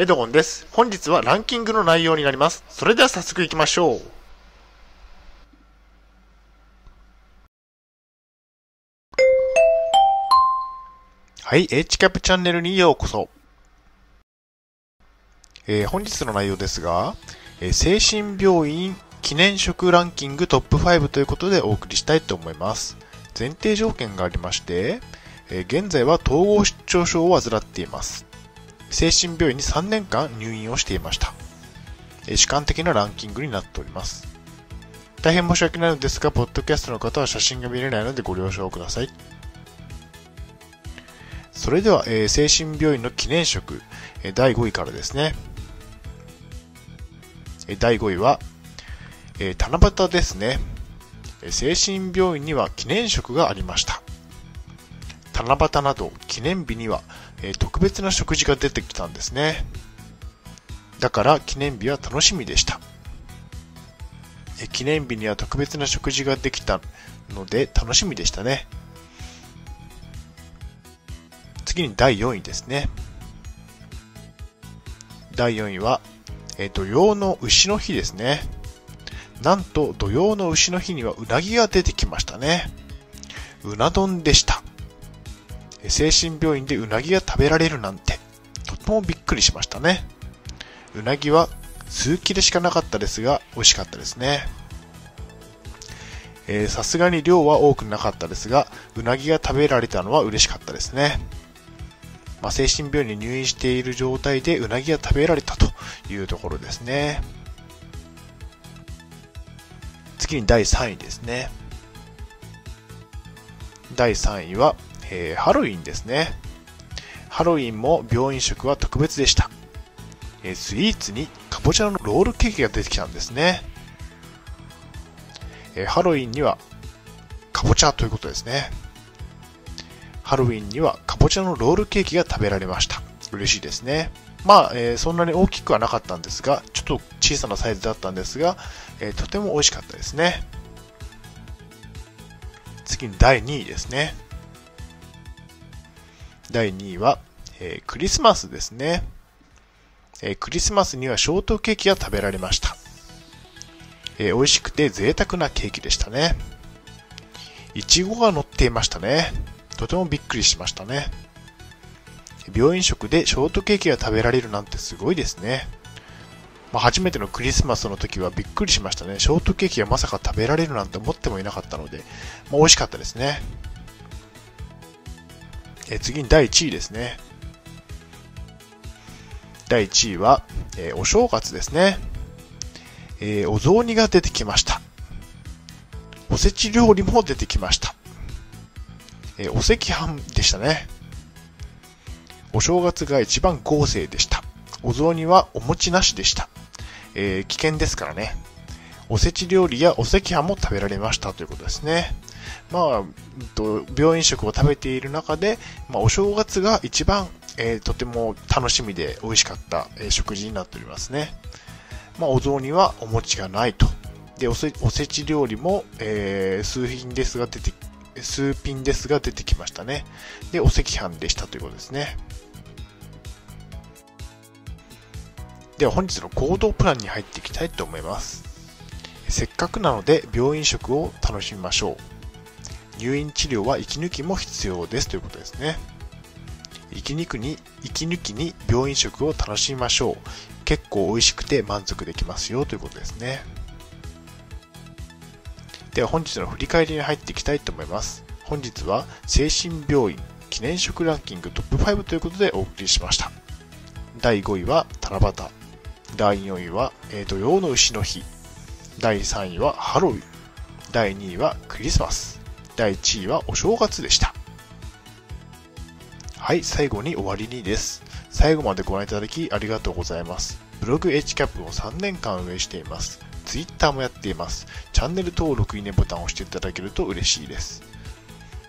エドゴンです。本日はランキングの内容になります。それでは早速行きましょう。はい、h キャップチャンネルにようこそ。えー本日の内容ですが、えー精神病院記念食ランキングトップ5ということでお送りしたいと思います。前提条件がありまして、えー現在は統合失調症を患っています。精神病院に3年間入院をしていました。主観的なランキングになっております。大変申し訳ないのですが、ポッドキャストの方は写真が見れないのでご了承ください。それでは、えー精神病院の記念食、えー第5位からですね。えー第5位は、えー七夕ですね。えー精神病院には記念食がありました。七夕など記念日には、えー特別な食事が出てきたんですね。だから記念日は楽しみでした。えー記念日には特別な食事ができたので楽しみでしたね。次に第4位ですね。第4位は、えー土曜の牛の日ですね。なんと土曜の牛の日にはうなぎが出てきましたね。うな丼でした。精神病院でうなぎが食べられるなんて、とてもびっくりしましたね。うなぎは数切れしかなかったですが、美味しかったですね。さすがに量は多くなかったですが、うなぎが食べられたのは嬉しかったですね。まあ、精神病院に入院している状態でうなぎが食べられたというところですね。次に第3位ですね。第3位は、えーハロウィンですね。ハロウィンも病院食は特別でした。えースイーツにかぼちゃのロールケーキが出てきたんですね。えーハロウィンにはかぼちゃということですね。ハロウィンにはかぼちゃのロールケーキが食べられました。嬉しいですね。まあ、えーそんなに大きくはなかったんですが、ちょっと小さなサイズだったんですが、えーとても美味しかったですね。次に第2位ですね。第2位は、えークリスマスですね、えークリスマスにはショートケーキが食べられました。えー美味しくて贅沢なケーキでしたね。いちごが乗っていましたね。とてもびっくりしましたね。病院食でショートケーキが食べられるなんてすごいですね。まあ、初めてのクリスマスの時はびっくりしましたね。ショートケーキがまさか食べられるなんて思ってもいなかったので、まあ、美味しかったですね。え次に第1位ですね。第1位は、えお正月ですね。えお雑煮が出てきました。おせち料理も出てきました。えお赤飯でしたね。お正月が一番豪勢でした。お雑煮はお餅なしでした。えー危険ですからね。おせち料理やお赤飯も食べられましたということですね。まあ、病院食を食べている中で、まあ、お正月が一番、えーとても楽しみで美味しかった、えー食事になっておりますね。まあ、お雑煮はお餅がないと。で、おせおせち料理も、えー数品ですが出て、数品ですが出てきましたね。で、お赤飯でしたということですね。では本日の行動プランに入っていきたいと思います。せっかくなので病院食を楽しみましょう。入院治療は息抜きも必要ですということですね。息抜きに、息抜きに病院食を楽しみましょう。結構美味しくて満足できますよということですね。では本日の振り返りに入っていきたいと思います。本日は精神病院記念食ランキングトップ5ということでお送りしました。第5位は七夕。第4位は、えー土曜の牛の日。第3位はハロウィン。第2位はクリスマス。第1位はお正月でした。はい、最後に終わりにです。最後までご覧いただきありがとうございます。ブログ HCAP を3年間運営しています。Twitter もやっています。チャンネル登録、いいねボタンを押していただけると嬉しいです。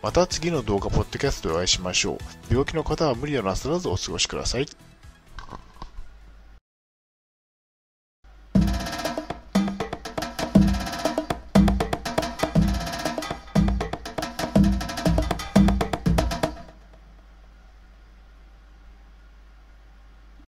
また次の動画、ポッドキャストでお会いしましょう。病気の方は無理をなさらずお過ごしください。